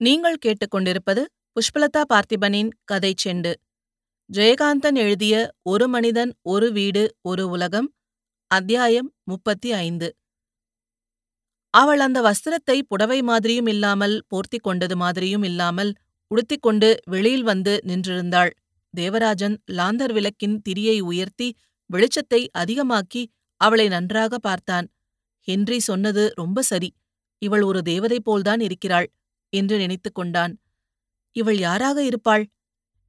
நீங்கள் கேட்டுக்கொண்டிருப்பது புஷ்பலதா பார்த்திபனின் கதை செண்டு. ஜெயகாந்தன் எழுதிய ஒரு மனிதன் ஒரு வீடு ஒரு உலகம் அத்தியாயம் முப்பத்தி ஐந்து. அவள் அந்த வஸ்திரத்தை புடவை மாதிரியும் இல்லாமல் போர்த்திக் கொண்டது மாதிரியும் இல்லாமல் உடுத்திக்கொண்டு வெளியில் வந்து நின்றிருந்தாள். தேவராஜன் லாந்தர் விளக்கின் திரியை உயர்த்தி வெளிச்சத்தை அதிகமாக்கி அவளை நன்றாக பார்த்தான். ஹென்றி சொன்னது ரொம்ப சரி. இவள் ஒரு தேவதை போல்தான் இருக்கிறாள். என்று நினைத்துக் கொண்டான். இவள் யாராக இருப்பாள்?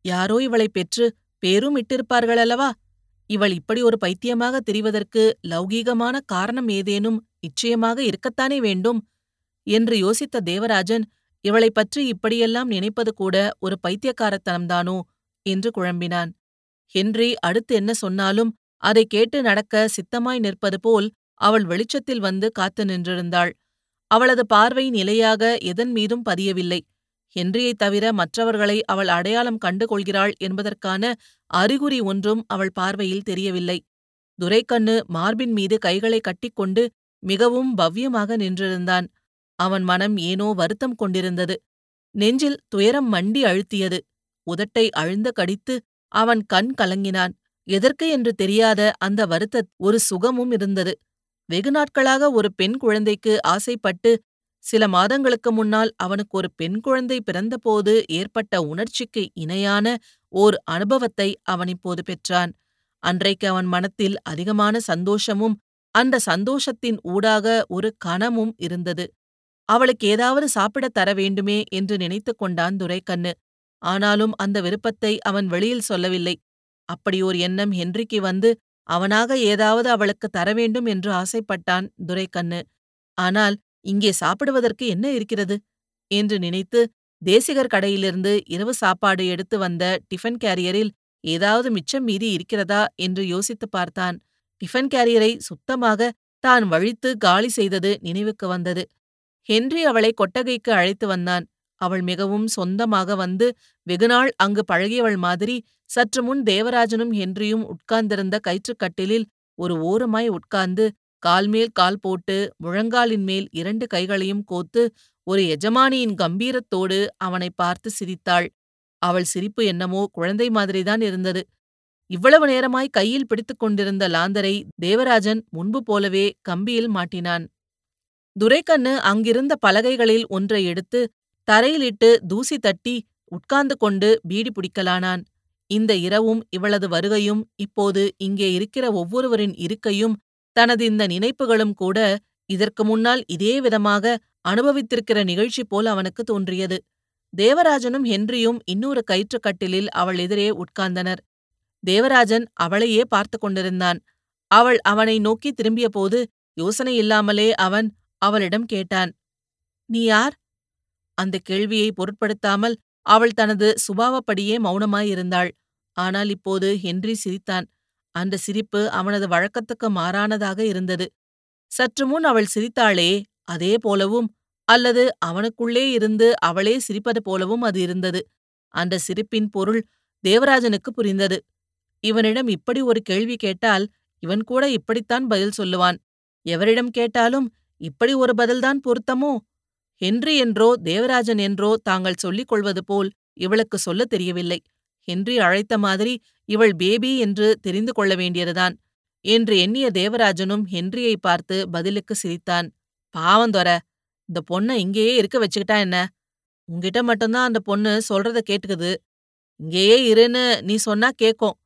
யாரோ இவளைப் பெற்று பேரும் இட்டிருப்பார்கள் அல்லவா இவள் இப்படி ஒரு பைத்தியமாக தெரிவதற்கு லௌகீகமான காரணம் ஏதேனும் நிச்சயமாக இருக்கத்தானே வேண்டும்? என்று யோசித்த தேவராஜன் இவளைப் பற்றி இப்படியெல்லாம் நினைப்பது கூட ஒரு பைத்தியக்காரத்தனம்தானோ? என்று குழம்பினான். ஹென்றி அடுத்து என்ன சொன்னாலும் அதை கேட்டு நடக்க சித்தமாய் நிற்பது போல் அவள் வெளிச்சத்தில் வந்து காத்து நின்றிருந்தாள். அவளது பார்வை நிலையாக எதன் மீதும் பதியவில்லை. ஹென்ரியைத் தவிர மற்றவர்களை அவள் அடையாளம் கண்டு கொள்கிறாள் என்பதற்கான அறிகுறி ஒன்றும் அவள் பார்வையில் தெரியவில்லை. துரைக்கண்ணு மார்பின் மீது கைகளை கட்டிக்கொண்டு மிகவும் பவ்யமாக நின்றிருந்தான். அவன் மனம் ஏனோ வருத்தம் கொண்டிருந்தது. நெஞ்சில் துயரம் மண்டி அழுத்தியது. உதட்டை அழுந்த கடித்து அவன் கண் கலங்கினான். எதற்கு என்று தெரியாத அந்த வருத்த ஒரு சுகமும் இருந்தது. வெகு நாட்களாக ஒரு பெண் குழந்தைக்கு ஆசைப்பட்டு சில மாதங்களுக்கு முன்னால் அவனுக்கு ஒரு பெண் குழந்தை பிறந்தபோது ஏற்பட்ட உணர்ச்சிக்கு இணையான ஓர் அனுபவத்தை அவன் இப்போது பெற்றான். அன்றைக்கு அவன் மனத்தில் அதிகமான சந்தோஷமும் அந்த சந்தோஷத்தின் ஊடாக ஒரு கனமும் இருந்தது. அவளுக்கு ஏதாவது சாப்பிடத் தர வேண்டுமே என்று நினைத்து கொண்டான் துரைக்கண்ணு. ஆனாலும் அந்த விருப்பத்தை அவன் வெளியில் சொல்லவில்லை. அப்படியோர் எண்ணம் ஹென்றிக்கு வந்து அவனாக ஏதாவது அவளுக்கு தரவேண்டும் என்று ஆசைப்பட்டான் துரைக்கண்ணு. ஆனால் இங்கே சாப்பிடுவதற்கு என்ன இருக்கிறது? என்று நினைத்து தேசிகர் கடையிலிருந்து இரவு சாப்பாடு எடுத்து வந்த டிஃபன் கேரியரில் ஏதாவது மிச்சம் மீதி இருக்கிறதா என்று யோசித்துப் பார்த்தான். டிஃபன் கேரியரை சுத்தமாக தான் வழித்து காலி செய்தது நினைவுக்கு வந்தது. ஹென்றி அவளை கொட்டகைக்கு அழைத்து வந்தான். அவள் மிகவும் சொந்தமாக வந்து வெகுநாள் அங்கு பழகியவள் மாதிரி சற்று முன் தேவராஜனும் ஹென்ரியும் உட்கார்ந்திருந்த கயிற்றுக்கட்டிலில் ஒரு ஓரமாய் உட்கார்ந்து கால்மேல் கால் போட்டு முழங்காலின் மேல் இரண்டு கைகளையும் கோத்து ஒரு எஜமானியின் கம்பீரத்தோடு அவனை பார்த்து சிரித்தாள். அவள் சிரிப்பு என்னமோ குழந்தை மாதிரிதான் இருந்தது. இவ்வளவு நேரமாய் கையில் பிடித்துக் கொண்டிருந்த லாந்தரை தேவராஜன் முன்பு போலவே கம்பியில் மாட்டினான். துரைக்கண்ணு அங்கிருந்த பலகைகளில் ஒன்றை எடுத்து தரையிலிட்டு தூசி தட்டி உட்கார்ந்து கொண்டு பீடி பிடிக்கலானான். இந்த இரவும் இவளது வருகையும் இப்போது இங்கே இருக்கிற ஒவ்வொருவரின் இருக்கையும் தனது இந்த நினைப்புகளும் கூட இதற்கு முன்னால் இதே விதமாக அனுபவித்திருக்கிற நிகழ்ச்சி போல் அவனுக்கு தோன்றியது. தேவராஜனும் ஹென்ரியும் இன்னொரு கயிற்றுக்கட்டிலில் அவள் எதிரே உட்கார்ந்தனர். தேவராஜன் அவளையே பார்த்து கொண்டிருந்தான். அவள் அவனை நோக்கி திரும்பியபோது யோசனை இல்லாமலே அவன் அவளிடம் கேட்டான் நீ யார்? அந்த கேள்வியை பொருட்படுத்தாமல் அவள் தனது சுபாவப்படியே மௌனமாயிருந்தாள். ஆனால் இப்போது ஹென்றி சிரித்தான். அந்த சிரிப்பு அவனது வழக்கத்துக்கு மாறானதாக இருந்தது. சற்று முன் அவள் சிரித்தாளே அதே போலவும் அல்லது அவனுக்குள்ளே இருந்து அவளே சிரிப்பது போலவும் அது இருந்தது. அந்த சிரிப்பின் பொருள் தேவராஜனுக்கு புரிந்தது. இவனிடம் இப்படி ஒரு கேள்வி கேட்டால் இவன் கூட இப்படித்தான் பதில் சொல்லுவான். எவரிடம் கேட்டாலும் இப்படி ஒரு பதில்தான் பொருத்தமோ? ஹென்றி என்றோ தேவராஜன் என்றோ தாங்கள் சொல்லிக் கொள்வது போல் இவளுக்கு சொல்லத் தெரியவில்லை. ஹென்றி அழைத்த மாதிரி இவள் பேபி என்று தெரிந்து கொள்ள வேண்டியதுதான். என்று எண்ணிய தேவராஜனும் ஹென்ரியை பார்த்து பதிலுக்கு சிரித்தான். பாவந்தொர இந்த பொண்ணை இங்கேயே இருக்க வச்சுக்கிட்டா என்ன? உன்கிட்ட மட்டும்தான் அந்த பொண்ணு சொல்றத கேட்டுக்குது. இங்கேயே இருன்னு நீ சொன்னா கேக்கும்.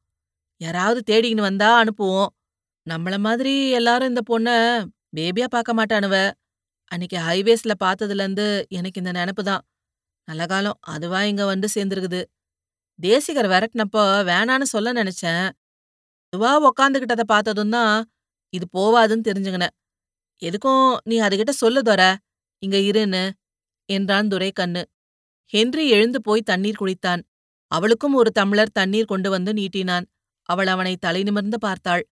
யாராவது தேடிக்கின்னு வந்தா அனுப்புவோம். நம்மள மாதிரி எல்லாரும் இந்த பொண்ண பேபியா பார்க்க மாட்டானுவ. அன்னைக்கு ஹைவேஸ்ல பார்த்ததுலேருந்து எனக்கு இந்த நினப்பு தான். நல்ல காலம். அதுவா இங்க வந்து சேர்ந்துருக்குது. தேசிகர் விரட்டினப்போ வேணான்னு சொல்ல நினைச்சேன். அதுவா உக்காந்துகிட்டத பார்த்ததும் தான் இது போவாதுன்னு தெரிஞ்சுக்கினேன். எதுக்கும் நீ அதுகிட்ட சொல்லு தோற இங்க இருன்னு என்றான் துரைக்கண்ணு. ஹென்றி எழுந்து போய் தண்ணீர் குடித்தான். அவளுக்கும் ஒரு தமிழர் தண்ணீர் கொண்டு வந்து நீட்டினான். அவள் அவனை தலை நிமிர்ந்து பார்த்தாள்.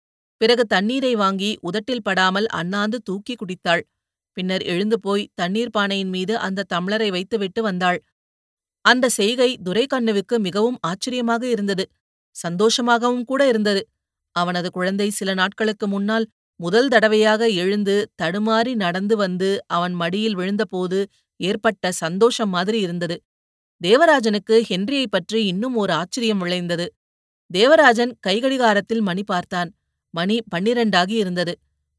பிறகு தண்ணீரை வாங்கி உதட்டில் படாமல் அண்ணாந்து தூக்கி குடித்தாள். பின்னர் எழுந்து போய் தண்ணீர் பானையின் மீது அந்த தம்ளரை வைத்துவிட்டு வந்தாள். அந்த செய்கை துரைக்கண்ணுவுக்கு மிகவும் ஆச்சரியமாக இருந்தது. சந்தோஷமாகவும் கூட இருந்தது. அவனது குழந்தை சில நாட்களுக்கு முன்னால் முதல் தடவையாக எழுந்து தடுமாறி நடந்து வந்து அவன் மடியில் விழுந்தபோது ஏற்பட்ட சந்தோஷம் மாதிரி இருந்தது. தேவராஜனுக்கு ஹென்ரியைப் பற்றி இன்னும் ஒரு ஆச்சரியம் விளைந்தது. தேவராஜன் கைகடிகாரத்தில் மணி பார்த்தான். மணி பன்னிரண்டாகி இருந்தது.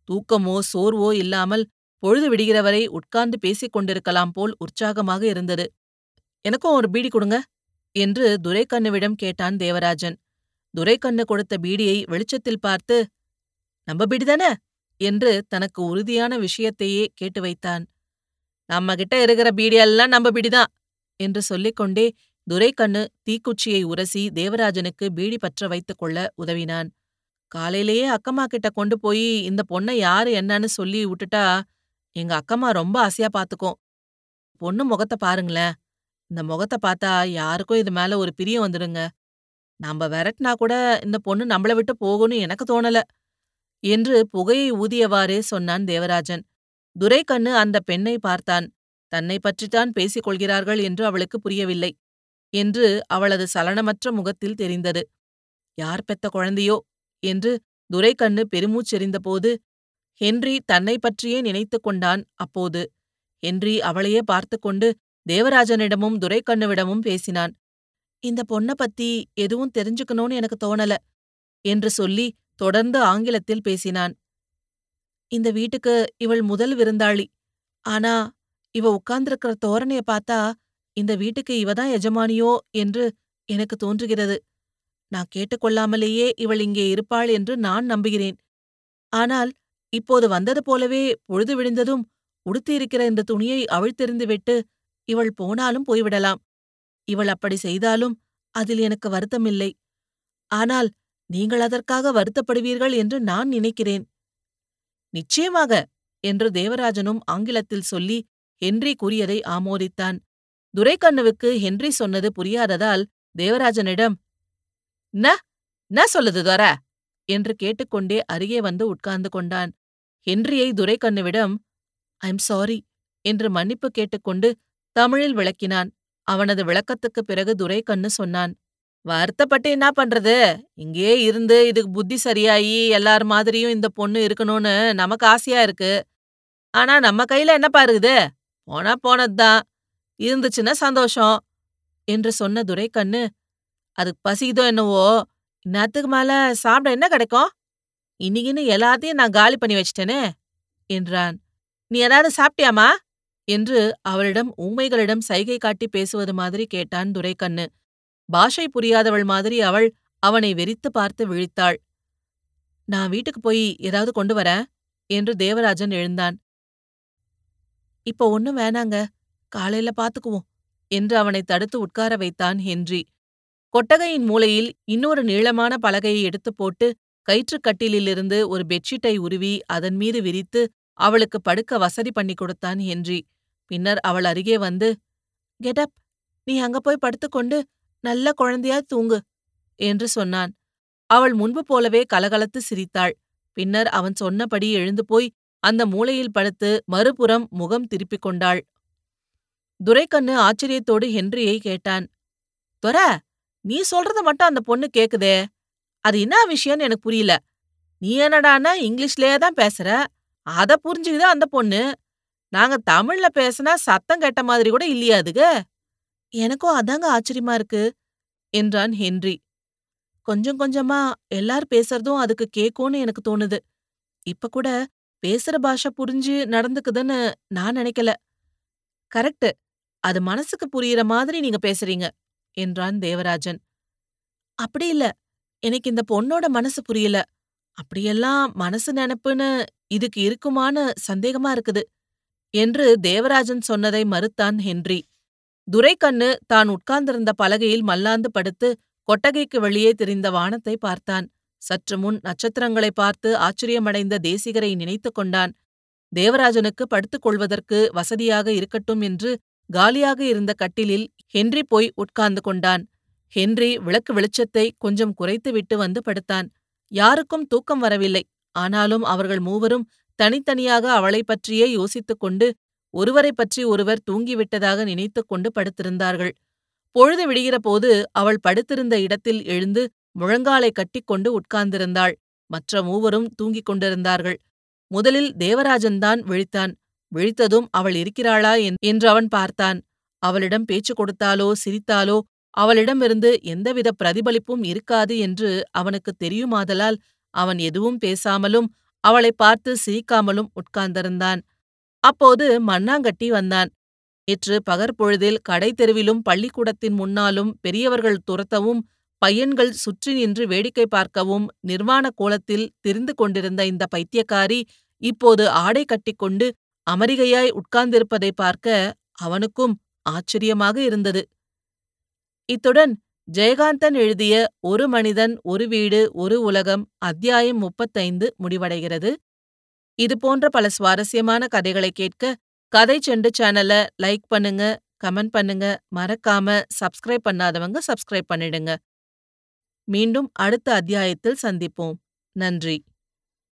தூக்கமோ சோர்வோ இல்லாமல் பொழுது விடுகிறவரை உட்கார்ந்து பேசிக் கொண்டிருக்கலாம் போல் உற்சாகமாக இருந்தது. எனக்கும் ஒரு பீடி கொடுங்க என்று துரைக்கண்ணுவிடம் கேட்டான் தேவராஜன். துரைக்கண்ணு கொடுத்த பீடியை வெளிச்சத்தில் பார்த்து நம்ம பீடிதானே என்று தனக்கு உறுதியான விஷயத்தையே கேட்டு வைத்தான். நம்ம கிட்ட இருக்கிற பீடியெல்லாம் நம்ம பீடிதான் என்று சொல்லிக்கொண்டே துரைக்கண்ணு தீக்குச்சியை உரசி தேவராஜனுக்கு பீடி பற்ற வைத்துக் கொள்ள உதவினான். காலையிலேயே அக்கம்மா கிட்ட கொண்டு போய் இந்த பொண்ணை யாரு என்னன்னு சொல்லி விட்டுட்டா எங்க அக்கம்மா ரொம்ப ஆசையா பாத்துக்கும். பொண்ணு முகத்தை பாருங்களேன். இந்த முகத்தை பார்த்தா யாருக்கும் இது மேல ஒரு பிரியம் வந்துடுங்க. நாம விரட்டினா கூட இந்த பொண்ணு நம்மள விட்டு போகும்னு எனக்கு தோணல. என்று புகையை ஊதியவாறே சொன்னான் தேவராஜன். துரைக்கண்ணு அந்த பெண்ணை பார்த்தான். தன்னை பற்றித்தான் பேசிக் கொள்கிறார்கள் என்று அவளுக்கு புரியவில்லை என்று அவளது சலனமற்ற முகத்தில் தெரிந்தது. யார் பெத்த குழந்தையோ? என்று துரைக்கண்ணு பெருமூச்செறிந்தபோது ஹென்றி தன்னை பற்றியே நினைத்துக் கொண்டான். அப்போது ஹென்றி அவளையே பார்த்து கொண்டு தேவராஜனிடமும் துரைக்கண்ணுவிடமும் பேசினான். இந்த பொண்ண பத்தி எதுவும் தெரிஞ்சுக்கணும்னு எனக்கு தோணல என்று சொல்லி தொடர்ந்து ஆங்கிலத்தில் பேசினான். இந்த வீட்டுக்கு இவள் முதல் விருந்தாளி. ஆனா இவ உட்கார்ந்திருக்கிற தோரணைய பார்த்தா இந்த வீட்டுக்கு இவதான் எஜமானியோ என்று எனக்கு தோன்றுகிறது. நான் கேட்டுக்கொள்ளாமலேயே இவள் இங்கே இருப்பாள் என்று நான் நம்புகிறேன். ஆனால் இப்போது வந்தது போலவே பொழுது விழுந்ததும் உடுத்தியிருக்கிற இந்த துணியை அவிழ்த்தெறிந்துவிட்டு இவள் போனாலும் போய்விடலாம். இவள் அப்படி செய்தாலும் அதில் எனக்கு வருத்தமில்லை. ஆனால் நீங்கள் அதற்காக வருத்தப்படுவீர்கள் என்று நான் நினைக்கிறேன். நிச்சயமாக என்று தேவராஜனும் ஆங்கிலத்தில் சொல்லி ஹென்றி கூறியதை ஆமோதித்தான். துரைக்கண்ணுவுக்கு ஹென்றி சொன்னது புரியாததால் தேவராஜனிடம் ந ந சொல்லுது துர என்று கேட்டுக்கொண்டே அருகே வந்து உட்கார்ந்து கொண்டான். ஹென்ரியை துரைக்கண்ணுவிடம் ஐம் சாரி என்று மன்னிப்பு கேட்டுக்கொண்டு தமிழில் விளக்கினான். அவனது விளக்கத்துக்குப் பிறகு துரைக்கண்ணு சொன்னான் வருத்தப்பட்டு என்ன பண்றது? இங்கே இருந்து இதுக்கு புத்தி சரியாயி எல்லார் மாதிரியும் இந்த பொண்ணு இருக்கணும்னு நமக்கு ஆசையா இருக்கு. ஆனா நம்ம கையில என்னப்பா இருக்குது போனா போனதுதான் இருந்துச்சுன்னா சந்தோஷம் என்று சொன்ன துரைக்கண்ணு அதுக்கு பசிக்குதோ என்னவோ? இன்னத்துக்கு மேல சாப்பிட என்ன கிடைக்கும்? இன்னிக்குன்னு எல்லாத்தையும் நான் காலி பண்ணி வச்சிட்டேனே என்றான். நீ ஏதாவது சாப்பிட்டியாமா என்று அவளிடம் ஊமைகளிடம் சைகை காட்டி பேசுவது மாதிரி கேட்டான் துரைக்கண்ணு. பாஷை புரியாதவள் மாதிரி அவள் அவனை வெறித்து பார்த்து விழித்தாள். நான் வீட்டுக்கு போய் ஏதாவது கொண்டு வரேன் என்று தேவராஜன் எழுந்தான். இப்ப ஒண்ணும் வேணாங்க காலையில பாத்துக்குவோம் என்று அவனை தடுத்து உட்கார வைத்தான் ஹென்றி. கொட்டகையின் மூலையில் இன்னொரு நீளமான பலகையை எடுத்துப் போட்டு கயிற்றுக்கட்டிலிருந்து ஒரு பெட்ஷீட்டை உருவி அதன் மீது விரித்து அவளுக்கு படுக்க வசதி பண்ணி கொடுத்தான் ஹென்றி பின்னர் அவள் அருகே வந்து கெட்டப் நீ அங்க போய் படுத்துக்கொண்டு நல்ல குழந்தையா தூங்கு என்று சொன்னான். அவள் முன்பு போலவே கலகலத்து சிரித்தாள். பின்னர் அவன் சொன்னபடி எழுந்து போய் அந்த மூலையில் படுத்து மறுபுறம் முகம் திருப்பிக் கொண்டாள். துரைக்கண்ணு ஆச்சரியத்தோடு ஹென்ரியை கேட்டான் தொர நீ சொல்றத மட்டும் அந்த பொண்ணு கேக்குதே? அது என்ன விஷயம்னு எனக்கு புரியல. நீ என்னடான்னா இங்கிலீஷ்லயே தான் பேசுற. அத புரிஞ்சுக்குது அந்த பொண்ணு. நாங்க தமிழ்ல பேசினா சத்தம் கெட்ட மாதிரி கூட இல்லையா அதுக எனக்கும் அதாங்க ஆச்சரியமா இருக்கு என்றான் ஹென்றி. கொஞ்சம் கொஞ்சமா எல்லார் பேசுறதும் அதுக்கு கேக்கும்னு எனக்கு தோணுது. இப்ப கூட பேசுற பாஷை புரிஞ்சு நடந்துக்குதுன்னு நான் நினைக்கல. கரெக்ட் அது மனசுக்கு புரியுற மாதிரி நீங்க பேசுறீங்க என்றான் தேவராஜன். அப்படி இல்ல. எனக்கு இந்த பொண்ணோட மனசு புரியல. அப்படியெல்லாம் மனசு நினப்புன்னு இதுக்கு இருக்குமான்னு சந்தேகமா இருக்குது. என்று தேவராஜன் சொன்னதை மறுத்தான் ஹென்றி. துரைக்கண்ணு தான் உட்கார்ந்திருந்த பலகையில் மல்லாந்து படுத்து கொட்டகைக்கு வெளியே தெரிந்த வானத்தை பார்த்தான். சற்று முன் நட்சத்திரங்களை பார்த்து ஆச்சரியமடைந்த தேசிகரை நினைத்துக் கொண்டான். தேவராஜனுக்கு படுத்துக் கொள்வதற்கு வசதியாக இருக்கட்டும் என்று காலியாக இருந்த கட்டிலில் ஹென்றி போய் உட்கார்ந்து கொண்டான். ஹென்றி விளக்கு வெளிச்சத்தை கொஞ்சம் குறைத்துவிட்டு வந்து படுத்தான். யாருக்கும் தூக்கம் வரவில்லை. ஆனாலும் அவர்கள் மூவரும் தனித்தனியாக அவளைப் பற்றியே யோசித்துக் கொண்டு ஒருவரைப் பற்றி ஒருவர் தூங்கிவிட்டதாக நினைத்துக் கொண்டு படுத்திருந்தார்கள். பொழுது விடுகிறபோது அவள் படுத்திருந்த இடத்தில் எழுந்து முழங்காலை கட்டிக்கொண்டு உட்கார்ந்திருந்தாள். மற்ற மூவரும் தூங்கிக் கொண்டிருந்தார்கள். முதலில் தேவராஜன்தான் விழித்தான். விழித்ததும் அவள் இருக்கிறாளா என்று அவன் பார்த்தான். அவளிடம் பேச்சு கொடுத்தாலோ சிரித்தாலோ அவளிடமிருந்து எந்தவித பிரதிபலிப்பும் இருக்காது என்று அவனுக்கு தெரியுமாதலால் அவன் எதுவும் பேசாமலும் அவளை பார்த்து சிரிக்காமலும் உட்கார்ந்திருந்தான். அப்போது மண்ணாங்கட்டி வந்தான். நேற்று பகற்பொழுதில் கடை தெருவிலும் பள்ளிக்கூடத்தின் முன்னாலும் பெரியவர்கள் துரத்தவும் பையன்கள் சுற்றி நின்று வேடிக்கை பார்க்கவும் நிர்வாண கோலத்தில் திரிந்து கொண்டிருந்த இந்த பைத்தியக்காரி இப்போது ஆடை கட்டிக்கொண்டு அமரிகையாய் உட்கார்ந்திருப்பதை பார்க்க அவனுக்கும் ஆச்சரியமாக இருந்தது. இத்துடன் ஜெயகாந்தன் எழுதிய ஒரு மனிதன் ஒரு வீடு ஒரு உலகம் அத்தியாயம் முப்பத்தைந்து முடிவடைகிறது. இது போன்ற பல சுவாரஸ்யமான கதைகளை கேட்க கதை செண்டு சேனலை லைக் பண்ணுங்க கமெண்ட் பண்ணுங்க மறக்காம சப்ஸ்கிரைப் பண்ணாதவங்க சப்ஸ்கிரைப் பண்ணிடுங்க. மீண்டும் அடுத்த அத்தியாயத்தில் சந்திப்போம். நன்றி.